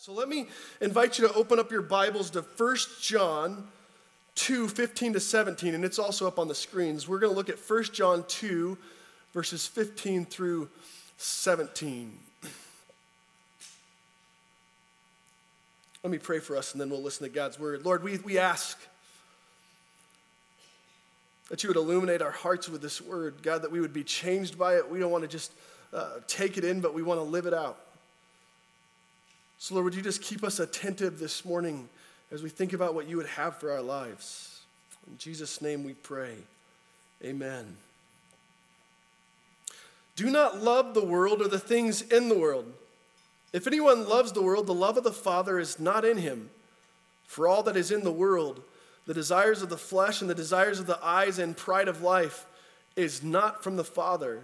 So let me invite you to open up your Bibles to 1 John 2 15 to 17, and it's also up on the screens. We're going to look at 1 John 2, verses 15 through 17. Let me pray for us, and then we'll listen to God's word. Lord, we, we ask that you would illuminate our hearts with this word, God, that we would be changed by it. We don't want to just uh, take it in, but we want to live it out. So, Lord, would you just keep us attentive this morning as we think about what you would have for our lives? In Jesus' name we pray. Amen. Do not love the world or the things in the world. If anyone loves the world, the love of the Father is not in him. For all that is in the world, the desires of the flesh and the desires of the eyes and pride of life, is not from the Father,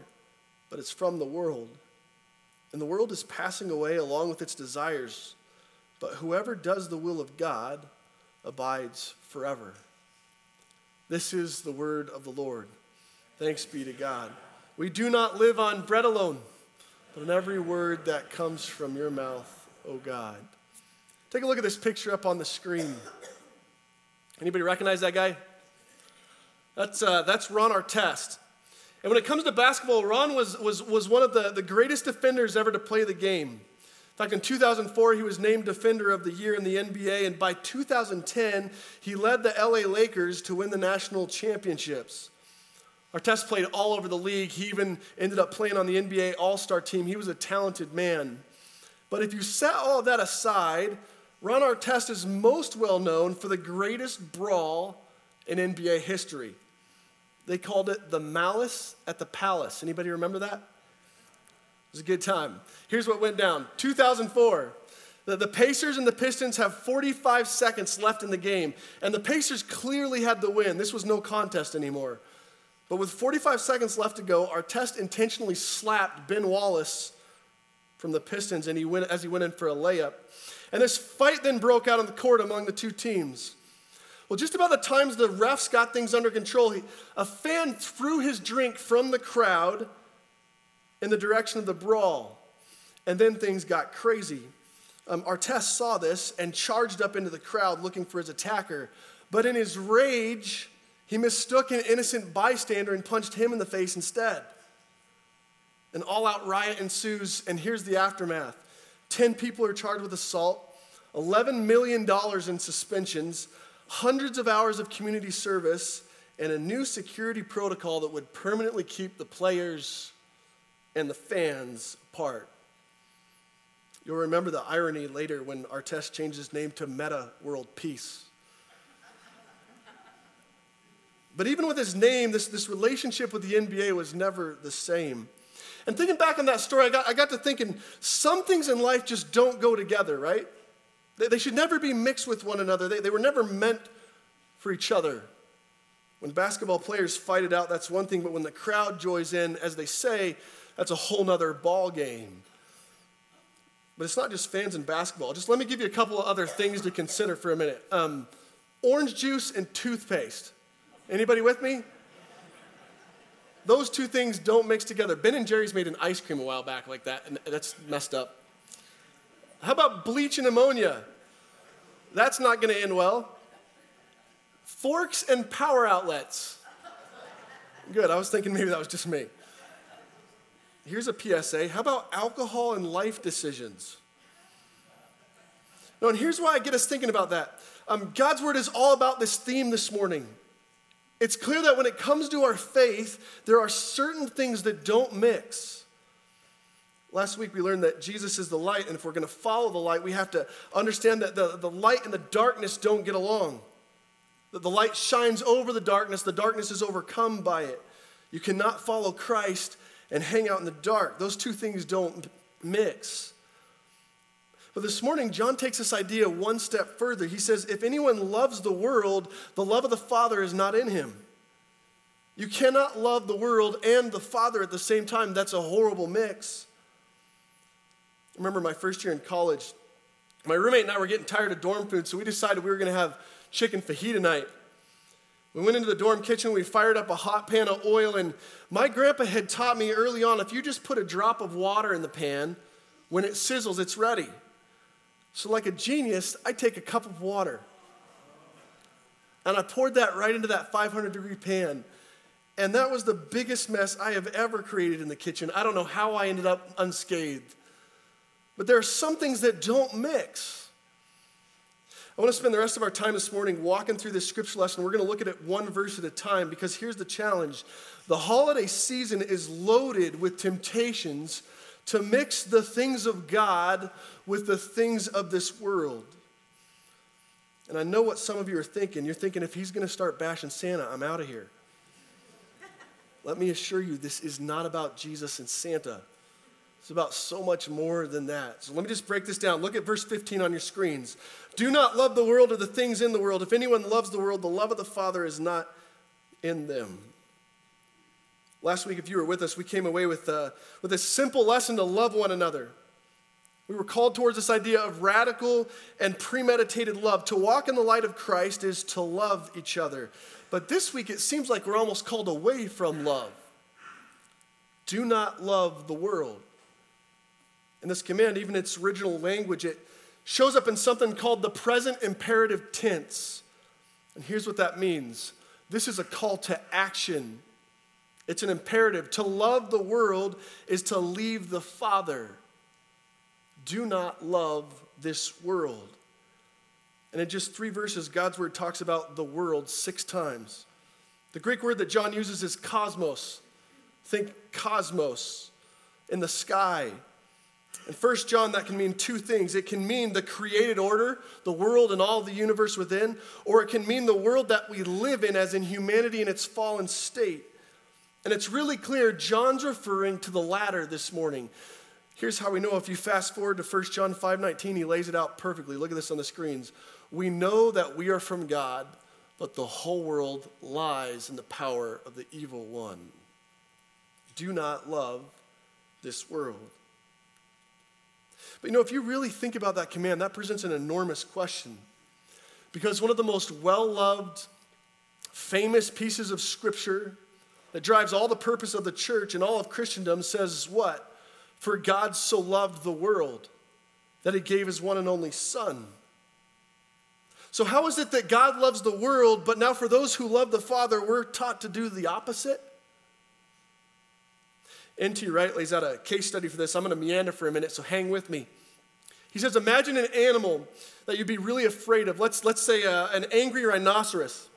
but it's from the world. And the world is passing away along with its desires, but whoever does the will of God abides forever. This is the word of the Lord. Thanks be to God. We do not live on bread alone, but on every word that comes from your mouth, O God. Take a look at this picture up on the screen. Anybody recognize that guy? That's, uh, that's Ron Artest. And when it comes to basketball, Ron was, was, was one of the, the greatest defenders ever to play the game. In fact, in 2004, he was named Defender of the Year in the NBA, and by 2010, he led the LA Lakers to win the national championships. Artest played all over the league. He even ended up playing on the NBA All Star team. He was a talented man. But if you set all that aside, Ron Artest is most well known for the greatest brawl in NBA history. They called it the malice at the palace. Anybody remember that? It was a good time. Here's what went down 2004. The, the Pacers and the Pistons have 45 seconds left in the game, and the Pacers clearly had the win. This was no contest anymore. But with 45 seconds left to go, Artest intentionally slapped Ben Wallace from the Pistons and he went, as he went in for a layup. And this fight then broke out on the court among the two teams. Well, just about the times the refs got things under control, he, a fan threw his drink from the crowd in the direction of the brawl. And then things got crazy. Um, Artest saw this and charged up into the crowd looking for his attacker. But in his rage, he mistook an innocent bystander and punched him in the face instead. An all out riot ensues, and here's the aftermath 10 people are charged with assault, $11 million in suspensions, hundreds of hours of community service, and a new security protocol that would permanently keep the players and the fans apart. You'll remember the irony later when Artest changed his name to Metta World Peace. But even with his name, this, this relationship with the NBA was never the same. And thinking back on that story, I got, I got to thinking some things in life just don't go together, right? They, they should never be mixed with one another. They, they were never meant for each other. When basketball players fight it out, that's one thing, but when the crowd joins in, as they say, that's a whole nother ball game. But it's not just fans in basketball. Just let me give you a couple of other things to consider for a minute. Um, orange juice and toothpaste. Anybody with me? Those two things don't mix together. Ben and Jerry's made an ice cream a while back like that, and that's messed up. How about bleach and ammonia? That's not going to end well. Forks and power outlets. Good, I was thinking maybe that was just me. Here's a PSA. How about alcohol and life decisions? No, and here's why I get us thinking about that. Um, God's word is all about this theme this morning. It's clear that when it comes to our faith, there are certain things that don't mix. Last week we learned that Jesus is the light, and if we're going to follow the light, we have to understand that the, the light and the darkness don't get along. That the light shines over the darkness, the darkness is overcome by it. You cannot follow Christ and hang out in the dark. Those two things don't mix. But this morning, John takes this idea one step further. He says, If anyone loves the world, the love of the Father is not in him. You cannot love the world and the Father at the same time. That's a horrible mix. Remember my first year in college, my roommate and I were getting tired of dorm food, so we decided we were going to have chicken fajita night. We went into the dorm kitchen, we fired up a hot pan of oil, and my grandpa had taught me early on if you just put a drop of water in the pan, when it sizzles, it's ready. So, like a genius, I take a cup of water and I poured that right into that 500 degree pan. And that was the biggest mess I have ever created in the kitchen. I don't know how I ended up unscathed. But there are some things that don't mix. I want to spend the rest of our time this morning walking through this scripture lesson. We're going to look at it one verse at a time because here's the challenge the holiday season is loaded with temptations to mix the things of God with the things of this world. And I know what some of you are thinking. You're thinking, if he's going to start bashing Santa, I'm out of here. Let me assure you, this is not about Jesus and Santa. It's about so much more than that. So let me just break this down. Look at verse 15 on your screens. Do not love the world or the things in the world. If anyone loves the world, the love of the Father is not in them. Last week, if you were with us, we came away with, uh, with a simple lesson to love one another. We were called towards this idea of radical and premeditated love. To walk in the light of Christ is to love each other. But this week, it seems like we're almost called away from love. Do not love the world. In this command, even its original language, it shows up in something called the present imperative tense. And here's what that means this is a call to action. It's an imperative. To love the world is to leave the Father do not love this world. And in just three verses, God's word talks about the world six times. The Greek word that John uses is cosmos. Think cosmos in the sky. In First John, that can mean two things. It can mean the created order, the world and all the universe within, or it can mean the world that we live in, as in humanity in its fallen state. And it's really clear John's referring to the latter this morning. Here's how we know if you fast forward to 1 John 5:19, he lays it out perfectly. Look at this on the screens. We know that we are from God, but the whole world lies in the power of the evil one. Do not love this world. But you know, if you really think about that command, that presents an enormous question. Because one of the most well loved, famous pieces of scripture that drives all the purpose of the church and all of Christendom says what? For God so loved the world that he gave his one and only Son. So, how is it that God loves the world, but now for those who love the Father, we're taught to do the opposite? N.T. Wright lays out a case study for this. I'm going to meander for a minute, so hang with me. He says, Imagine an animal that you'd be really afraid of. Let's, let's say uh, an angry rhinoceros.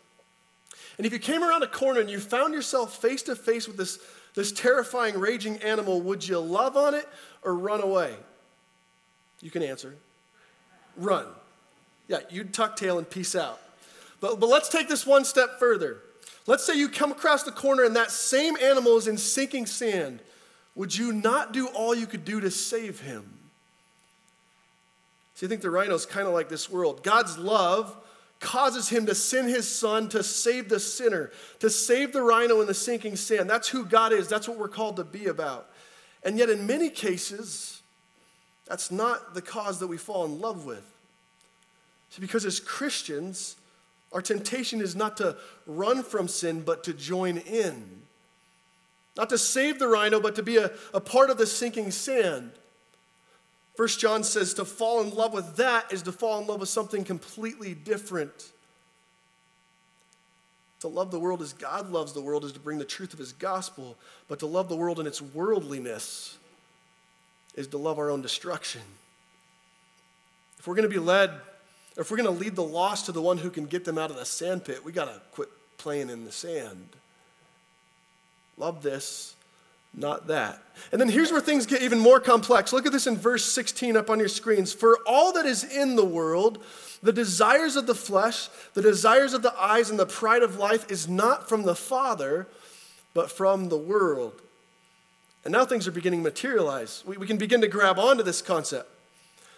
And if you came around a corner and you found yourself face to face with this this terrifying, raging animal, would you love on it or run away? You can answer. Run. Yeah, you'd tuck tail and peace out. But, but let's take this one step further. Let's say you come across the corner and that same animal is in sinking sand. Would you not do all you could do to save him? See, I think the rhino is kind of like this world. God's love causes him to send his son to save the sinner, to save the rhino in the sinking sand. That's who God is. That's what we're called to be about. And yet, in many cases, that's not the cause that we fall in love with. See, because as Christians, our temptation is not to run from sin, but to join in. Not to save the rhino, but to be a, a part of the sinking sand. First John says to fall in love with that is to fall in love with something completely different. To love the world as God loves the world is to bring the truth of his gospel, but to love the world in its worldliness is to love our own destruction. If we're going to be led, if we're going to lead the lost to the one who can get them out of the sandpit, we got to quit playing in the sand. Love this not that. And then here's where things get even more complex. Look at this in verse 16 up on your screens. For all that is in the world, the desires of the flesh, the desires of the eyes, and the pride of life is not from the Father, but from the world. And now things are beginning to materialize. We, we can begin to grab onto this concept.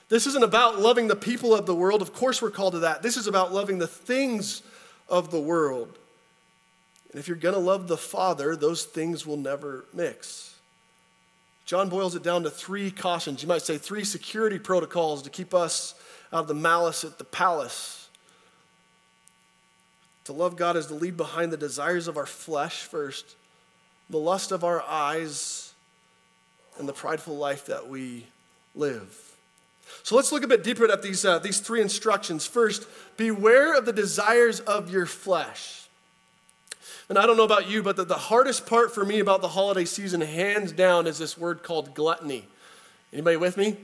This isn't about loving the people of the world. Of course, we're called to that. This is about loving the things of the world. And if you're going to love the Father, those things will never mix. John boils it down to three cautions. You might say three security protocols to keep us out of the malice at the palace. To love God is to leave behind the desires of our flesh first, the lust of our eyes, and the prideful life that we live. So let's look a bit deeper at these, uh, these three instructions. First, beware of the desires of your flesh. And I don't know about you, but the, the hardest part for me about the holiday season, hands down, is this word called gluttony. Anybody with me?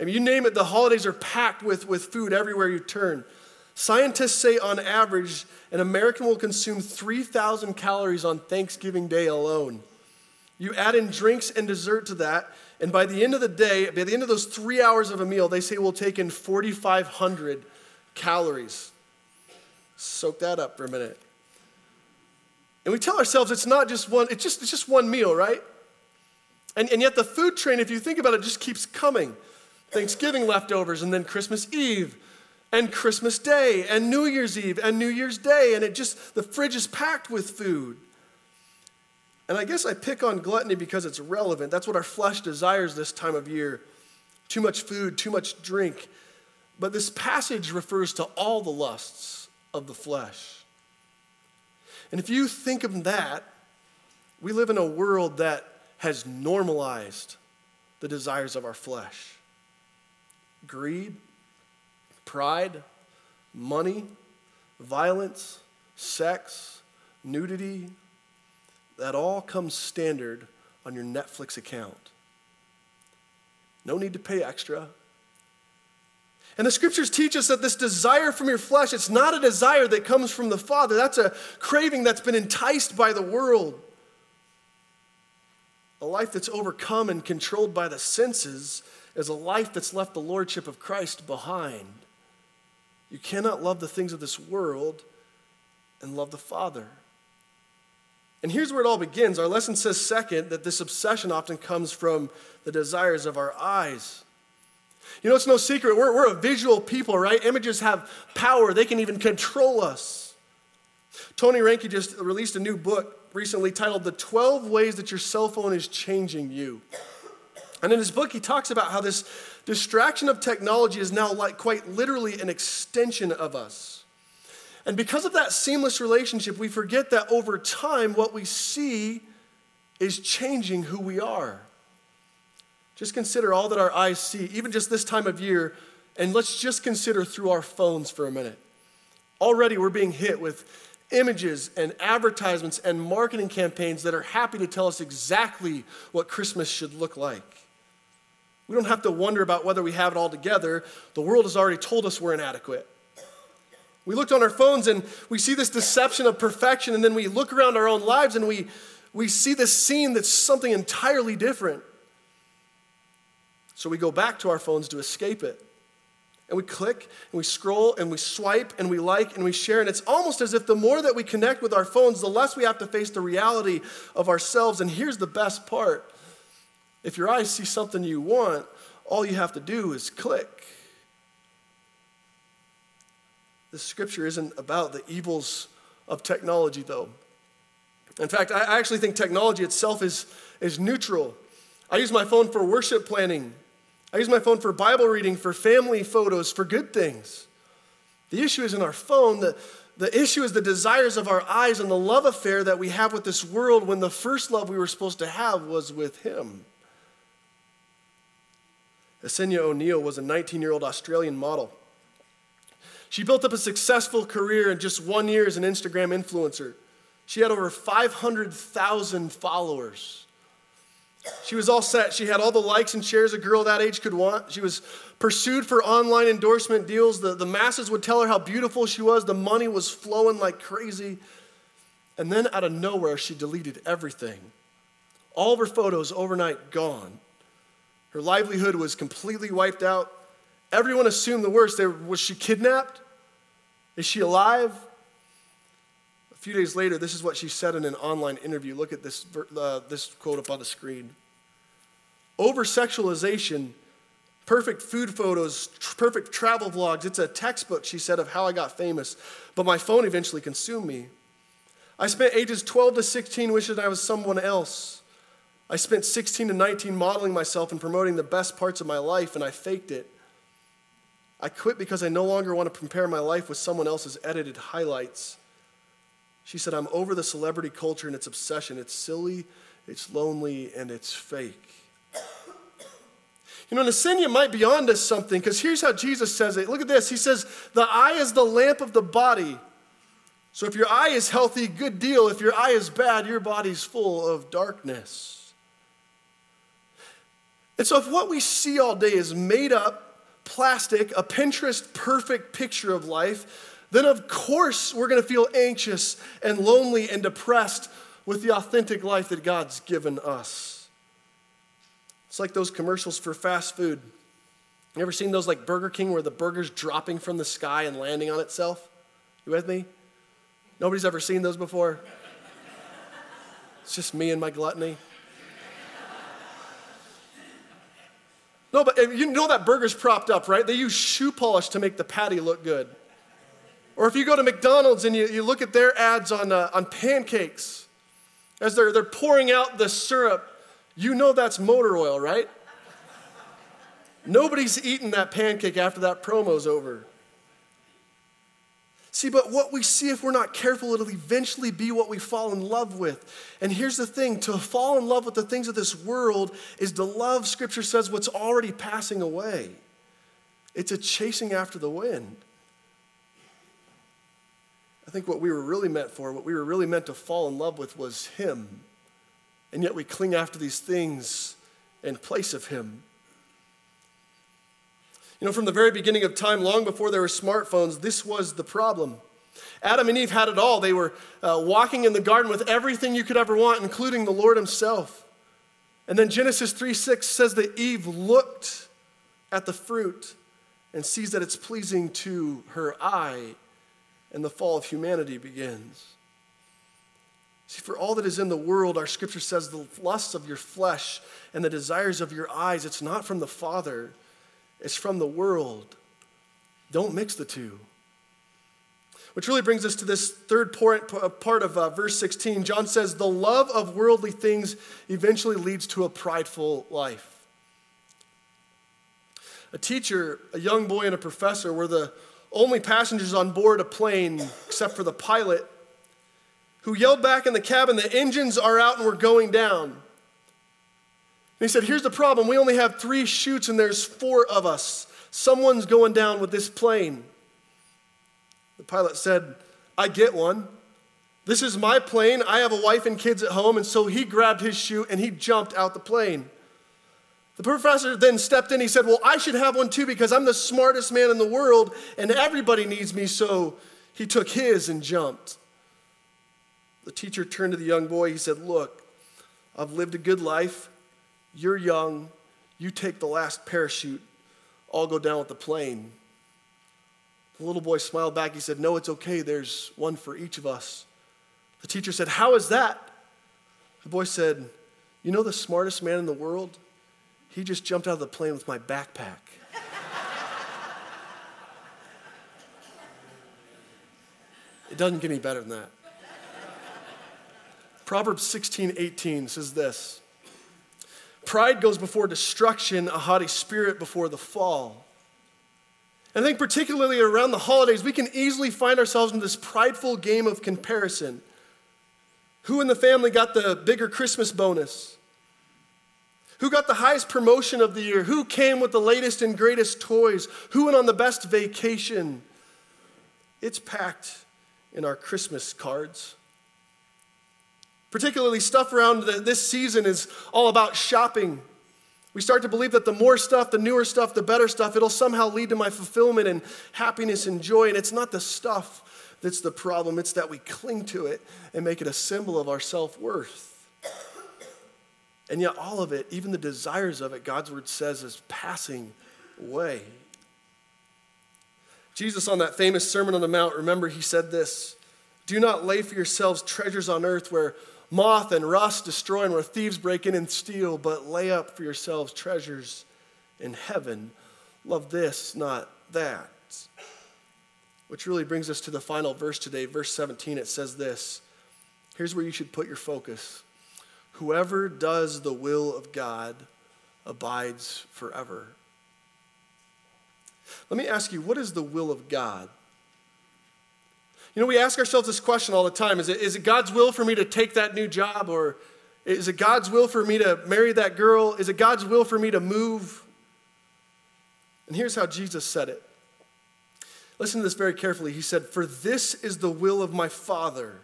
I mean, you name it, the holidays are packed with, with food everywhere you turn. Scientists say on average, an American will consume 3,000 calories on Thanksgiving Day alone. You add in drinks and dessert to that, and by the end of the day, by the end of those three hours of a meal, they say we'll take in 4,500 calories. Soak that up for a minute. And we tell ourselves it's not just one, it's just, it's just one meal, right? And, and yet the food train, if you think about it, just keeps coming. Thanksgiving leftovers, and then Christmas Eve, and Christmas Day, and New Year's Eve, and New Year's Day, and it just, the fridge is packed with food. And I guess I pick on gluttony because it's relevant. That's what our flesh desires this time of year too much food, too much drink. But this passage refers to all the lusts of the flesh. And if you think of that, we live in a world that has normalized the desires of our flesh greed, pride, money, violence, sex, nudity, that all comes standard on your Netflix account. No need to pay extra. And the scriptures teach us that this desire from your flesh, it's not a desire that comes from the Father. That's a craving that's been enticed by the world. A life that's overcome and controlled by the senses is a life that's left the lordship of Christ behind. You cannot love the things of this world and love the Father. And here's where it all begins. Our lesson says, second, that this obsession often comes from the desires of our eyes. You know, it's no secret. We're, we're a visual people, right? Images have power, they can even control us. Tony Reinke just released a new book recently titled The 12 Ways That Your Cell Phone is Changing You. And in his book, he talks about how this distraction of technology is now like quite literally an extension of us. And because of that seamless relationship, we forget that over time, what we see is changing who we are. Just consider all that our eyes see, even just this time of year, and let's just consider through our phones for a minute. Already, we're being hit with images and advertisements and marketing campaigns that are happy to tell us exactly what Christmas should look like. We don't have to wonder about whether we have it all together. The world has already told us we're inadequate. We looked on our phones and we see this deception of perfection, and then we look around our own lives and we, we see this scene that's something entirely different. So we go back to our phones to escape it. And we click and we scroll and we swipe and we like and we share. And it's almost as if the more that we connect with our phones, the less we have to face the reality of ourselves. And here's the best part if your eyes see something you want, all you have to do is click. This scripture isn't about the evils of technology, though. In fact, I actually think technology itself is, is neutral. I use my phone for worship planning, I use my phone for Bible reading, for family photos, for good things. The issue isn't our phone. The, the issue is the desires of our eyes and the love affair that we have with this world when the first love we were supposed to have was with Him. Essena O'Neill was a 19 year old Australian model. She built up a successful career in just one year as an Instagram influencer. She had over 500,000 followers. She was all set. She had all the likes and shares a girl that age could want. She was pursued for online endorsement deals. The, the masses would tell her how beautiful she was. The money was flowing like crazy. And then out of nowhere, she deleted everything. All of her photos overnight gone. Her livelihood was completely wiped out. Everyone assumed the worst. was she kidnapped? Is she alive? A few days later, this is what she said in an online interview. Look at this, uh, this quote up on the screen. Over sexualization, perfect food photos, tr- perfect travel vlogs. It's a textbook, she said, of how I got famous. But my phone eventually consumed me. I spent ages 12 to 16 wishing I was someone else. I spent 16 to 19 modeling myself and promoting the best parts of my life, and I faked it. I quit because I no longer want to compare my life with someone else's edited highlights. She said, I'm over the celebrity culture and its obsession. It's silly, it's lonely, and it's fake. You know, Nasinya might be onto something because here's how Jesus says it. Look at this. He says, The eye is the lamp of the body. So if your eye is healthy, good deal. If your eye is bad, your body's full of darkness. And so if what we see all day is made up, plastic, a Pinterest perfect picture of life, then of course we're going to feel anxious and lonely and depressed with the authentic life that God's given us. It's like those commercials for fast food. You ever seen those like Burger King where the burger's dropping from the sky and landing on itself? You with me? Nobody's ever seen those before? It's just me and my gluttony. No, but you know that burger's propped up, right? They use shoe polish to make the patty look good. Or if you go to McDonald's and you, you look at their ads on, uh, on pancakes, as they're, they're pouring out the syrup you know that's motor oil, right? Nobody's eating that pancake after that promo's over. See, but what we see, if we're not careful, it'll eventually be what we fall in love with. And here's the thing to fall in love with the things of this world is to love, Scripture says, what's already passing away. It's a chasing after the wind. I think what we were really meant for, what we were really meant to fall in love with was Him and yet we cling after these things in place of Him. You know, from the very beginning of time, long before there were smartphones, this was the problem. Adam and Eve had it all. They were uh, walking in the garden with everything you could ever want, including the Lord Himself. And then Genesis 3 6 says that Eve looked at the fruit and sees that it's pleasing to her eye, and the fall of humanity begins. See, for all that is in the world, our scripture says the lusts of your flesh and the desires of your eyes, it's not from the Father, it's from the world. Don't mix the two. Which really brings us to this third part of uh, verse 16. John says, The love of worldly things eventually leads to a prideful life. A teacher, a young boy, and a professor were the only passengers on board a plane except for the pilot who yelled back in the cabin, The engines are out and we're going down. He said, Here's the problem. We only have three chutes and there's four of us. Someone's going down with this plane. The pilot said, I get one. This is my plane. I have a wife and kids at home. And so he grabbed his chute and he jumped out the plane. The professor then stepped in. He said, Well, I should have one too because I'm the smartest man in the world and everybody needs me. So he took his and jumped. The teacher turned to the young boy. He said, Look, I've lived a good life. You're young. You take the last parachute. I'll go down with the plane. The little boy smiled back. He said, No, it's okay. There's one for each of us. The teacher said, How is that? The boy said, You know the smartest man in the world? He just jumped out of the plane with my backpack. it doesn't get any better than that. Proverbs 16, 18 says this Pride goes before destruction, a haughty spirit before the fall. I think, particularly around the holidays, we can easily find ourselves in this prideful game of comparison. Who in the family got the bigger Christmas bonus? Who got the highest promotion of the year? Who came with the latest and greatest toys? Who went on the best vacation? It's packed in our Christmas cards. Particularly, stuff around this season is all about shopping. We start to believe that the more stuff, the newer stuff, the better stuff, it'll somehow lead to my fulfillment and happiness and joy. And it's not the stuff that's the problem, it's that we cling to it and make it a symbol of our self worth. And yet, all of it, even the desires of it, God's word says is passing away. Jesus, on that famous Sermon on the Mount, remember, he said this Do not lay for yourselves treasures on earth where moth and rust destroy and where thieves break in and steal, but lay up for yourselves treasures in heaven. Love this, not that. Which really brings us to the final verse today, verse 17. It says this Here's where you should put your focus. Whoever does the will of God abides forever. Let me ask you, what is the will of God? You know, we ask ourselves this question all the time is it, is it God's will for me to take that new job? Or is it God's will for me to marry that girl? Is it God's will for me to move? And here's how Jesus said it. Listen to this very carefully. He said, For this is the will of my Father,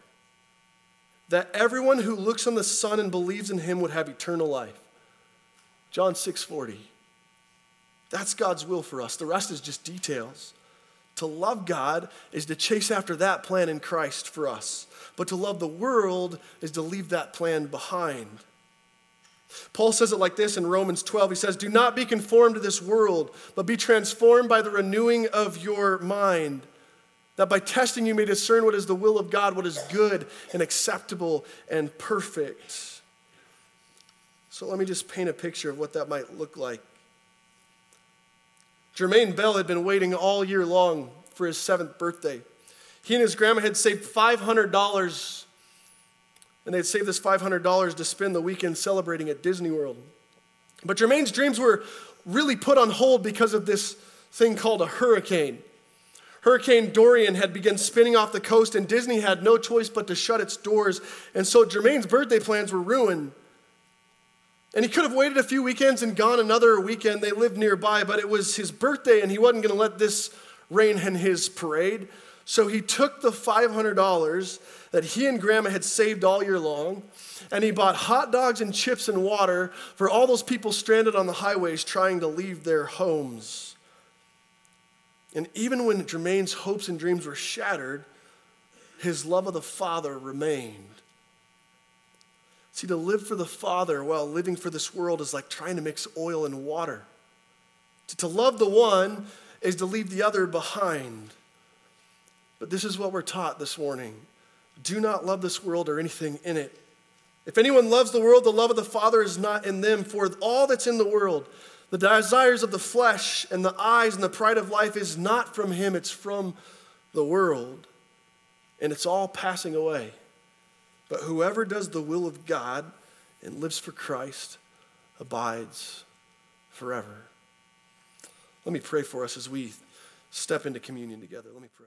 that everyone who looks on the Son and believes in him would have eternal life. John 6 40. That's God's will for us. The rest is just details. To love God is to chase after that plan in Christ for us. But to love the world is to leave that plan behind. Paul says it like this in Romans 12. He says, Do not be conformed to this world, but be transformed by the renewing of your mind, that by testing you may discern what is the will of God, what is good and acceptable and perfect. So let me just paint a picture of what that might look like. Jermaine Bell had been waiting all year long for his seventh birthday. He and his grandma had saved $500, and they had saved this $500 to spend the weekend celebrating at Disney World. But Jermaine's dreams were really put on hold because of this thing called a hurricane. Hurricane Dorian had begun spinning off the coast, and Disney had no choice but to shut its doors. And so Jermaine's birthday plans were ruined. And he could have waited a few weekends and gone another weekend. They lived nearby, but it was his birthday and he wasn't going to let this rain in his parade. So he took the $500 that he and grandma had saved all year long and he bought hot dogs and chips and water for all those people stranded on the highways trying to leave their homes. And even when Jermaine's hopes and dreams were shattered, his love of the Father remained. See, to live for the Father while living for this world is like trying to mix oil and water. To, to love the one is to leave the other behind. But this is what we're taught this morning do not love this world or anything in it. If anyone loves the world, the love of the Father is not in them. For all that's in the world, the desires of the flesh and the eyes and the pride of life is not from him, it's from the world. And it's all passing away. But whoever does the will of God and lives for Christ abides forever. Let me pray for us as we step into communion together. Let me pray.